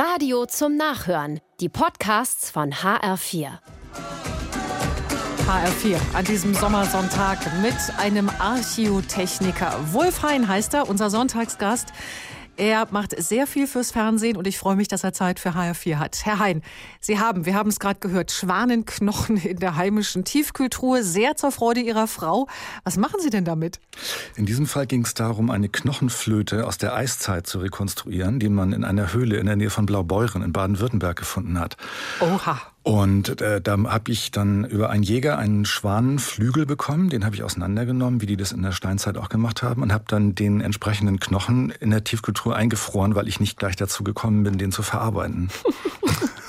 Radio zum Nachhören. Die Podcasts von HR4. HR4 an diesem Sommersonntag mit einem Archäotechniker. Wolf heißt er, unser Sonntagsgast. Er macht sehr viel fürs Fernsehen und ich freue mich, dass er Zeit für HR4 hat. Herr Hein, Sie haben, wir haben es gerade gehört, Schwanenknochen in der heimischen Tiefkühltruhe, sehr zur Freude Ihrer Frau. Was machen Sie denn damit? In diesem Fall ging es darum, eine Knochenflöte aus der Eiszeit zu rekonstruieren, die man in einer Höhle in der Nähe von Blaubeuren in Baden-Württemberg gefunden hat. Oha. Und äh, da habe ich dann über einen Jäger einen Schwanenflügel bekommen, den habe ich auseinandergenommen, wie die das in der Steinzeit auch gemacht haben, und habe dann den entsprechenden Knochen in der Tiefkultur eingefroren, weil ich nicht gleich dazu gekommen bin, den zu verarbeiten.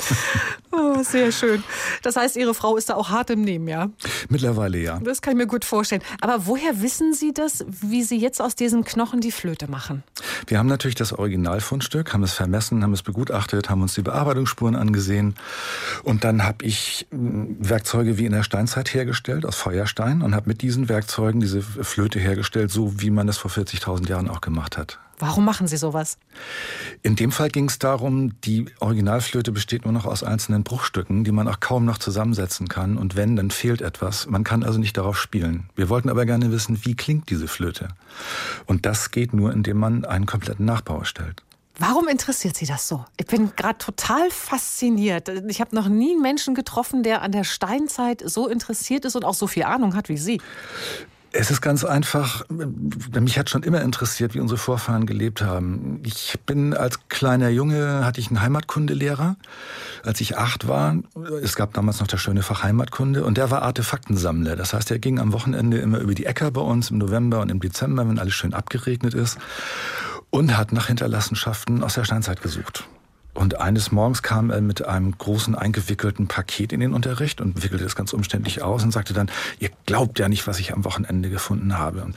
Oh, sehr schön. Das heißt, Ihre Frau ist da auch hart im Nehmen, ja? Mittlerweile ja. Das kann ich mir gut vorstellen. Aber woher wissen Sie das, wie Sie jetzt aus diesen Knochen die Flöte machen? Wir haben natürlich das Originalfundstück, haben es vermessen, haben es begutachtet, haben uns die Bearbeitungsspuren angesehen. Und dann habe ich hm, Werkzeuge wie in der Steinzeit hergestellt, aus Feuerstein, und habe mit diesen Werkzeugen diese Flöte hergestellt, so wie man das vor 40.000 Jahren auch gemacht hat. Warum machen Sie sowas? In dem Fall ging es darum, die Originalflöte besteht nur noch aus einzelnen Bruchstücken, die man auch kaum noch zusammensetzen kann. Und wenn, dann fehlt etwas. Man kann also nicht darauf spielen. Wir wollten aber gerne wissen, wie klingt diese Flöte? Und das geht nur, indem man einen kompletten Nachbau erstellt. Warum interessiert Sie das so? Ich bin gerade total fasziniert. Ich habe noch nie einen Menschen getroffen, der an der Steinzeit so interessiert ist und auch so viel Ahnung hat wie Sie. Es ist ganz einfach, mich hat schon immer interessiert, wie unsere Vorfahren gelebt haben. Ich bin als kleiner Junge, hatte ich einen Heimatkundelehrer, als ich acht war. Es gab damals noch das schöne Fach Heimatkunde und der war Artefaktensammler. Das heißt, er ging am Wochenende immer über die Äcker bei uns im November und im Dezember, wenn alles schön abgeregnet ist und hat nach Hinterlassenschaften aus der Steinzeit gesucht. Und eines Morgens kam er mit einem großen eingewickelten Paket in den Unterricht und wickelte es ganz umständlich aus und sagte dann, ihr glaubt ja nicht, was ich am Wochenende gefunden habe.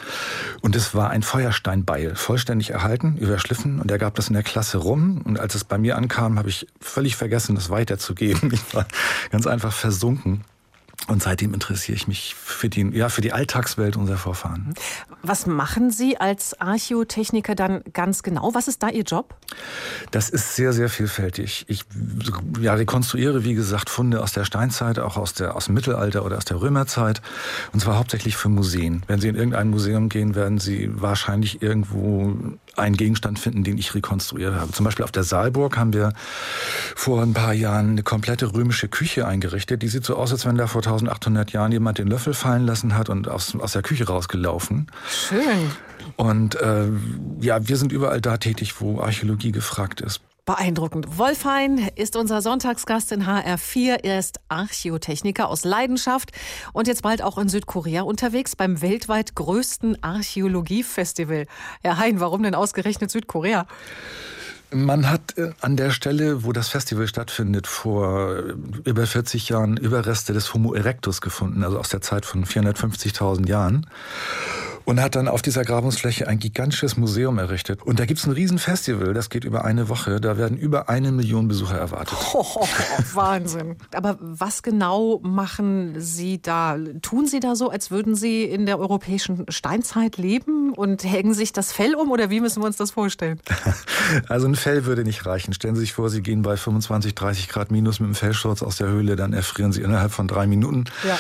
Und es war ein Feuersteinbeil, vollständig erhalten, überschliffen und er gab das in der Klasse rum. Und als es bei mir ankam, habe ich völlig vergessen, das weiterzugeben. Ich war ganz einfach versunken. Und seitdem interessiere ich mich für die, ja, für die Alltagswelt unserer Vorfahren. Was machen Sie als Archäotechniker dann ganz genau? Was ist da Ihr Job? Das ist sehr, sehr vielfältig. Ich ja, rekonstruiere, wie gesagt, Funde aus der Steinzeit, auch aus, der, aus dem Mittelalter oder aus der Römerzeit. Und zwar hauptsächlich für Museen. Wenn Sie in irgendein Museum gehen, werden Sie wahrscheinlich irgendwo einen Gegenstand finden, den ich rekonstruiert habe. Zum Beispiel auf der Saalburg haben wir vor ein paar Jahren eine komplette römische Küche eingerichtet. Die sieht so aus, als wenn da vor 1800 Jahren jemand den Löffel fallen lassen hat und aus, aus der Küche rausgelaufen. Schön. Und äh, ja, wir sind überall da tätig, wo Archäologie gefragt ist. Beeindruckend. Wolfhein ist unser Sonntagsgast in HR4. Er ist Archäotechniker aus Leidenschaft und jetzt bald auch in Südkorea unterwegs beim weltweit größten Archäologiefestival. Herr Hein, warum denn ausgerechnet Südkorea? Man hat äh, an der Stelle, wo das Festival stattfindet, vor äh, über 40 Jahren Überreste des Homo erectus gefunden, also aus der Zeit von 450.000 Jahren und hat dann auf dieser Grabungsfläche ein gigantisches Museum errichtet. Und da gibt's ein Riesenfestival, das geht über eine Woche. Da werden über eine Million Besucher erwartet. Oh, Wahnsinn. Aber was genau machen Sie da? Tun Sie da so, als würden Sie in der europäischen Steinzeit leben und hängen sich das Fell um oder wie müssen wir uns das vorstellen? Also ein Fell würde nicht reichen. Stellen Sie sich vor, Sie gehen bei 25, 30 Grad minus mit dem Fellschurz aus der Höhle, dann erfrieren Sie innerhalb von drei Minuten. Ja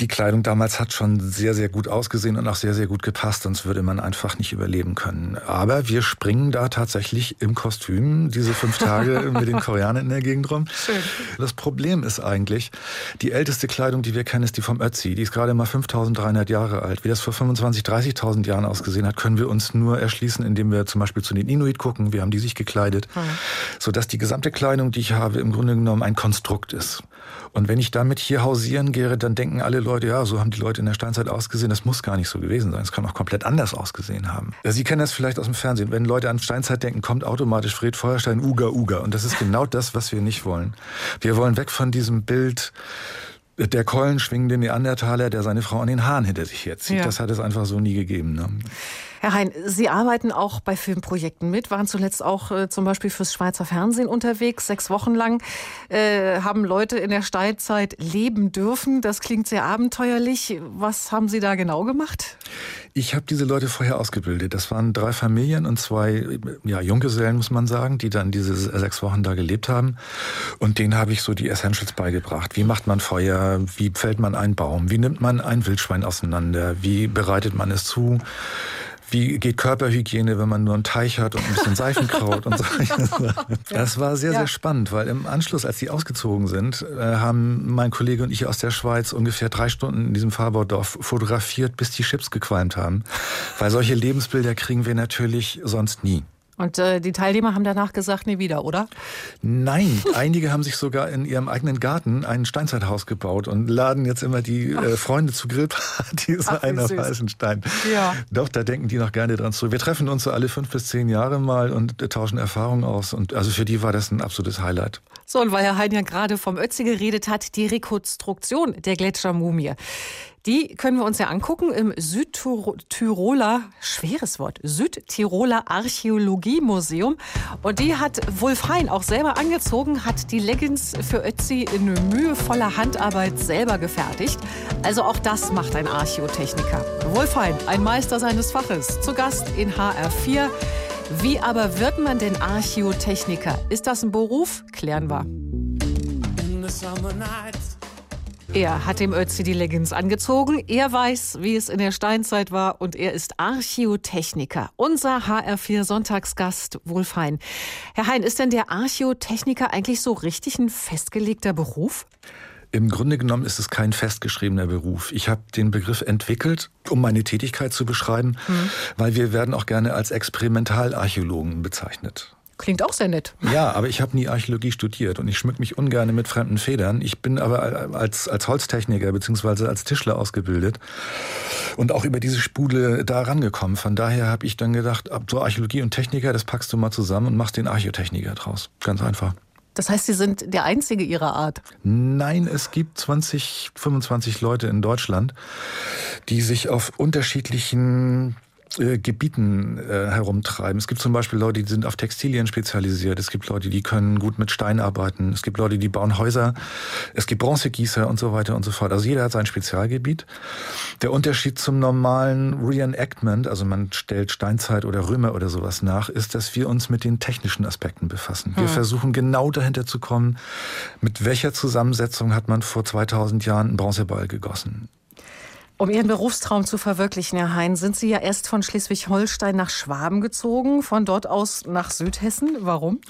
die Kleidung damals hat schon sehr, sehr gut ausgesehen und auch sehr, sehr gut gepasst, sonst würde man einfach nicht überleben können. Aber wir springen da tatsächlich im Kostüm diese fünf Tage mit den Koreanern in der Gegend rum. Schön. Das Problem ist eigentlich, die älteste Kleidung, die wir kennen, ist die vom Ötzi. Die ist gerade mal 5300 Jahre alt. Wie das vor 25, 30.000 Jahren ausgesehen hat, können wir uns nur erschließen, indem wir zum Beispiel zu den Inuit gucken. Wie haben die sich gekleidet? Mhm. Sodass die gesamte Kleidung, die ich habe, im Grunde genommen ein Konstrukt ist. Und wenn ich damit hier hausieren gehe, dann denken alle Leute, ja, so haben die Leute in der Steinzeit ausgesehen. Das muss gar nicht so gewesen sein. Es kann auch komplett anders ausgesehen haben. Sie kennen das vielleicht aus dem Fernsehen. Wenn Leute an Steinzeit denken, kommt automatisch Fred Feuerstein, Uga, Uga. Und das ist genau das, was wir nicht wollen. Wir wollen weg von diesem Bild, der Keulen schwingende Neandertaler, der seine Frau an den Haaren hinter sich herzieht. Ja. Das hat es einfach so nie gegeben. Ne? Herr Hein, Sie arbeiten auch bei Filmprojekten mit, waren zuletzt auch äh, zum Beispiel fürs Schweizer Fernsehen unterwegs, sechs Wochen lang, äh, haben Leute in der Steinzeit leben dürfen. Das klingt sehr abenteuerlich. Was haben Sie da genau gemacht? Ich habe diese Leute vorher ausgebildet. Das waren drei Familien und zwei ja, Junggesellen, muss man sagen, die dann diese sechs Wochen da gelebt haben. Und denen habe ich so die Essentials beigebracht. Wie macht man Feuer? Wie fällt man einen Baum? Wie nimmt man ein Wildschwein auseinander? Wie bereitet man es zu? Wie geht Körperhygiene, wenn man nur einen Teich hat und ein bisschen Seifenkraut und so. Das war sehr, sehr spannend, weil im Anschluss, als die ausgezogen sind, äh, haben mein Kollege und ich aus der Schweiz ungefähr drei Stunden in diesem Fahrbaudorf fotografiert, bis die Chips gequalmt haben. Weil solche Lebensbilder kriegen wir natürlich sonst nie. Und äh, die Teilnehmer haben danach gesagt, nie wieder, oder? Nein, einige haben sich sogar in ihrem eigenen Garten ein Steinzeithaus gebaut und laden jetzt immer die äh, Freunde zu Grillpartys Ach, ein auf Eisenstein. Ja. Doch, da denken die noch gerne dran zu. Wir treffen uns so alle fünf bis zehn Jahre mal und äh, tauschen Erfahrungen aus. Und also für die war das ein absolutes Highlight. So, und weil Herr Hein ja gerade vom Ötzi geredet hat, die Rekonstruktion der Gletschermumie. Die können wir uns ja angucken im Südtiroler, schweres Wort, Südtiroler Archäologiemuseum. Und die hat Wolf Hein auch selber angezogen, hat die Leggings für Ötzi in mühevoller Handarbeit selber gefertigt. Also auch das macht ein Archäotechniker. Wolf Hein, ein Meister seines Faches, zu Gast in HR4. Wie aber wird man denn Archäotechniker? Ist das ein Beruf? Klären wir. Er hat dem Ötzi die Leggings angezogen. Er weiß, wie es in der Steinzeit war und er ist Archäotechniker. Unser HR4 Sonntagsgast Wolf Hein. Herr Hein, ist denn der Archäotechniker eigentlich so richtig ein festgelegter Beruf? Im Grunde genommen ist es kein festgeschriebener Beruf. Ich habe den Begriff entwickelt, um meine Tätigkeit zu beschreiben, mhm. weil wir werden auch gerne als Experimentalarchäologen bezeichnet. Klingt auch sehr nett. Ja, aber ich habe nie Archäologie studiert und ich schmück mich ungern mit fremden Federn. Ich bin aber als, als Holztechniker beziehungsweise als Tischler ausgebildet und auch über diese Spule da rangekommen. Von daher habe ich dann gedacht, so Archäologie und Techniker, das packst du mal zusammen und machst den Archäotechniker draus. Ganz einfach. Das heißt, Sie sind der Einzige Ihrer Art? Nein, es gibt 20, 25 Leute in Deutschland, die sich auf unterschiedlichen äh, Gebieten äh, herumtreiben. Es gibt zum Beispiel Leute, die sind auf Textilien spezialisiert. Es gibt Leute, die können gut mit Stein arbeiten. Es gibt Leute, die bauen Häuser. Es gibt Bronzegießer und so weiter und so fort. Also jeder hat sein Spezialgebiet. Der Unterschied zum normalen Reenactment, also man stellt Steinzeit oder Römer oder sowas nach, ist, dass wir uns mit den technischen Aspekten befassen. Wir hm. versuchen genau dahinter zu kommen, mit welcher Zusammensetzung hat man vor 2000 Jahren einen Bronzeball gegossen. Um Ihren Berufstraum zu verwirklichen, Herr Hein, sind Sie ja erst von Schleswig-Holstein nach Schwaben gezogen, von dort aus nach Südhessen. Warum?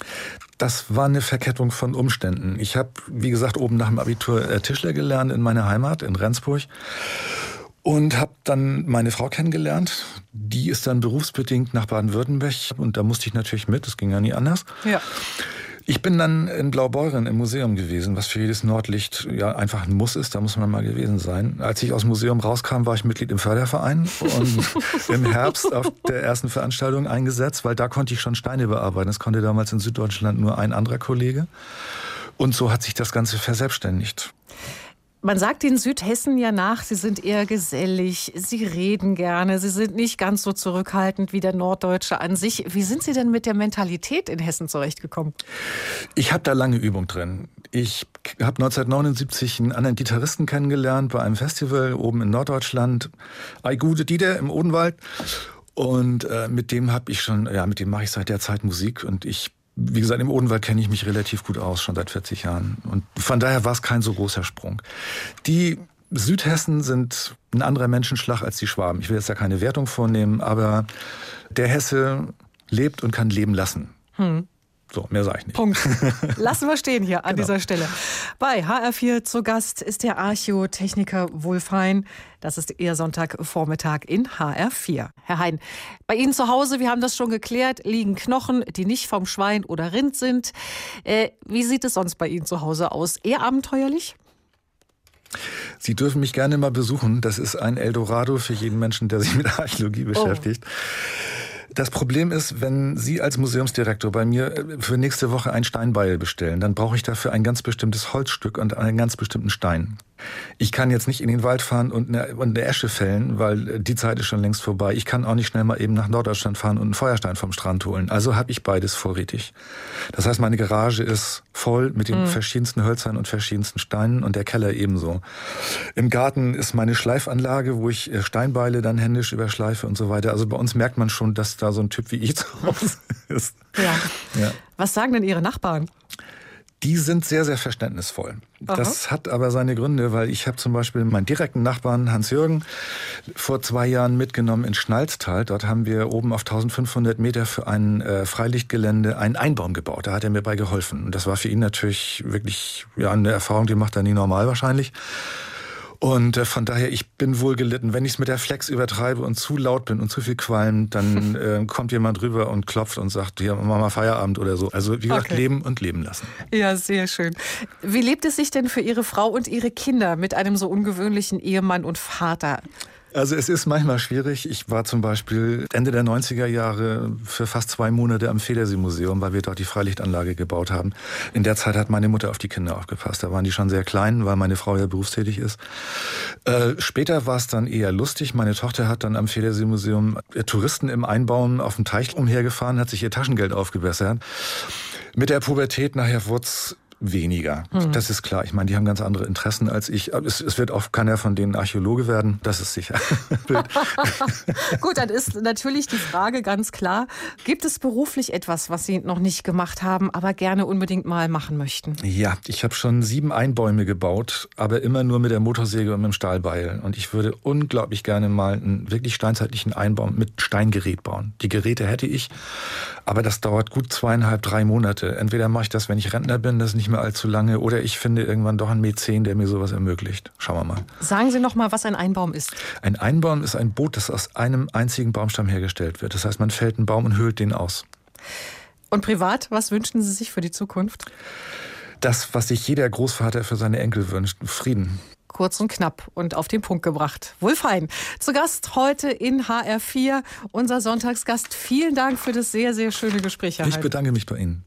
Das war eine Verkettung von Umständen. Ich habe, wie gesagt, oben nach dem Abitur äh, Tischler gelernt in meiner Heimat, in Rendsburg. Und habe dann meine Frau kennengelernt. Die ist dann berufsbedingt nach Baden-Württemberg und da musste ich natürlich mit, das ging ja nie anders. Ja. Ich bin dann in Blaubeuren im Museum gewesen, was für jedes Nordlicht ja einfach ein Muss ist, da muss man mal gewesen sein. Als ich aus dem Museum rauskam, war ich Mitglied im Förderverein und im Herbst auf der ersten Veranstaltung eingesetzt, weil da konnte ich schon Steine bearbeiten. Das konnte damals in Süddeutschland nur ein anderer Kollege. Und so hat sich das Ganze verselbstständigt. Man sagt in Südhessen ja nach, sie sind eher gesellig, sie reden gerne, sie sind nicht ganz so zurückhaltend wie der Norddeutsche an sich. Wie sind Sie denn mit der Mentalität in Hessen zurechtgekommen? Ich habe da lange Übung drin. Ich habe 1979 einen anderen Gitarristen kennengelernt bei einem Festival oben in Norddeutschland. Ei gute Dieter im Odenwald. Und äh, mit dem habe ich schon, ja, mit dem mache ich seit der Zeit Musik und ich wie gesagt, im Odenwald kenne ich mich relativ gut aus, schon seit 40 Jahren. Und von daher war es kein so großer Sprung. Die Südhessen sind ein anderer Menschenschlag als die Schwaben. Ich will jetzt da keine Wertung vornehmen, aber der Hesse lebt und kann leben lassen. Hm. So, mehr sage ich nicht. Punkt. Lassen wir stehen hier an genau. dieser Stelle. Bei HR4 zu Gast ist der Archäotechniker Wolf Hein. Das ist Ihr Sonntagvormittag in HR4. Herr Hein, bei Ihnen zu Hause, wir haben das schon geklärt, liegen Knochen, die nicht vom Schwein oder Rind sind. Äh, wie sieht es sonst bei Ihnen zu Hause aus? Eher abenteuerlich? Sie dürfen mich gerne mal besuchen. Das ist ein Eldorado für jeden Menschen, der sich mit Archäologie oh. beschäftigt. Oh. Das Problem ist, wenn Sie als Museumsdirektor bei mir äh, für nächste Woche ein Steinbeil bestellen, dann brauche ich dafür ein ganz bestimmtes Holzstück und einen ganz bestimmten Stein. Ich kann jetzt nicht in den Wald fahren und eine, und eine Esche fällen, weil äh, die Zeit ist schon längst vorbei. Ich kann auch nicht schnell mal eben nach Norddeutschland fahren und einen Feuerstein vom Strand holen. Also habe ich beides vorrätig. Das heißt, meine Garage ist voll mit den mhm. verschiedensten Hölzern und verschiedensten Steinen und der Keller ebenso. Im Garten ist meine Schleifanlage, wo ich äh, Steinbeile dann händisch überschleife und so weiter. Also bei uns merkt man schon, dass da so ein Typ wie ich zu Hause ist. Ja. ja. Was sagen denn Ihre Nachbarn? Die sind sehr, sehr verständnisvoll. Aha. Das hat aber seine Gründe, weil ich habe zum Beispiel meinen direkten Nachbarn Hans-Jürgen vor zwei Jahren mitgenommen in Schnalztal. Dort haben wir oben auf 1500 Meter für ein äh, Freilichtgelände einen Einbaum gebaut. Da hat er mir bei geholfen. Und das war für ihn natürlich wirklich ja, eine Erfahrung, die macht er nie normal wahrscheinlich. Und äh, von daher, ich bin wohl gelitten. Wenn ich es mit der Flex übertreibe und zu laut bin und zu viel qualm, dann äh, kommt jemand rüber und klopft und sagt, hier, wir mal Feierabend oder so. Also wie gesagt, okay. leben und leben lassen. Ja, sehr schön. Wie lebt es sich denn für Ihre Frau und Ihre Kinder mit einem so ungewöhnlichen Ehemann und Vater? Also es ist manchmal schwierig. Ich war zum Beispiel Ende der 90er Jahre für fast zwei Monate am Federsee-Museum, weil wir dort die Freilichtanlage gebaut haben. In der Zeit hat meine Mutter auf die Kinder aufgepasst. Da waren die schon sehr klein, weil meine Frau ja berufstätig ist. Äh, später war es dann eher lustig. Meine Tochter hat dann am Federsee-Museum äh, Touristen im Einbauen auf dem Teich umhergefahren, hat sich ihr Taschengeld aufgebessert. Mit der Pubertät nachher wurde weniger. Mhm. Das ist klar. Ich meine, die haben ganz andere Interessen als ich. Es, es wird auch keiner von denen Archäologe werden. Das ist sicher. Gut, dann ist natürlich die Frage ganz klar. Gibt es beruflich etwas, was Sie noch nicht gemacht haben, aber gerne unbedingt mal machen möchten? Ja, ich habe schon sieben Einbäume gebaut, aber immer nur mit der Motorsäge und mit dem Stahlbeil. Und ich würde unglaublich gerne mal einen wirklich steinzeitlichen Einbaum mit Steingerät bauen. Die Geräte hätte ich, aber das dauert gut zweieinhalb, drei Monate. Entweder mache ich das, wenn ich Rentner bin, das ist nicht mehr allzu lange, oder ich finde irgendwann doch einen Mäzen, der mir sowas ermöglicht. Schauen wir mal. Sagen Sie noch mal, was ein Einbaum ist. Ein Einbaum ist ein Boot, das aus einem einzigen Baumstamm hergestellt wird. Das heißt, man fällt einen Baum und höhlt den aus. Und privat, was wünschen Sie sich für die Zukunft? Das, was sich jeder Großvater für seine Enkel wünscht, Frieden kurz und knapp und auf den Punkt gebracht. Wohlfein. Zu Gast heute in HR4, unser Sonntagsgast. Vielen Dank für das sehr, sehr schöne Gespräch. Herr ich bedanke mich bei Ihnen.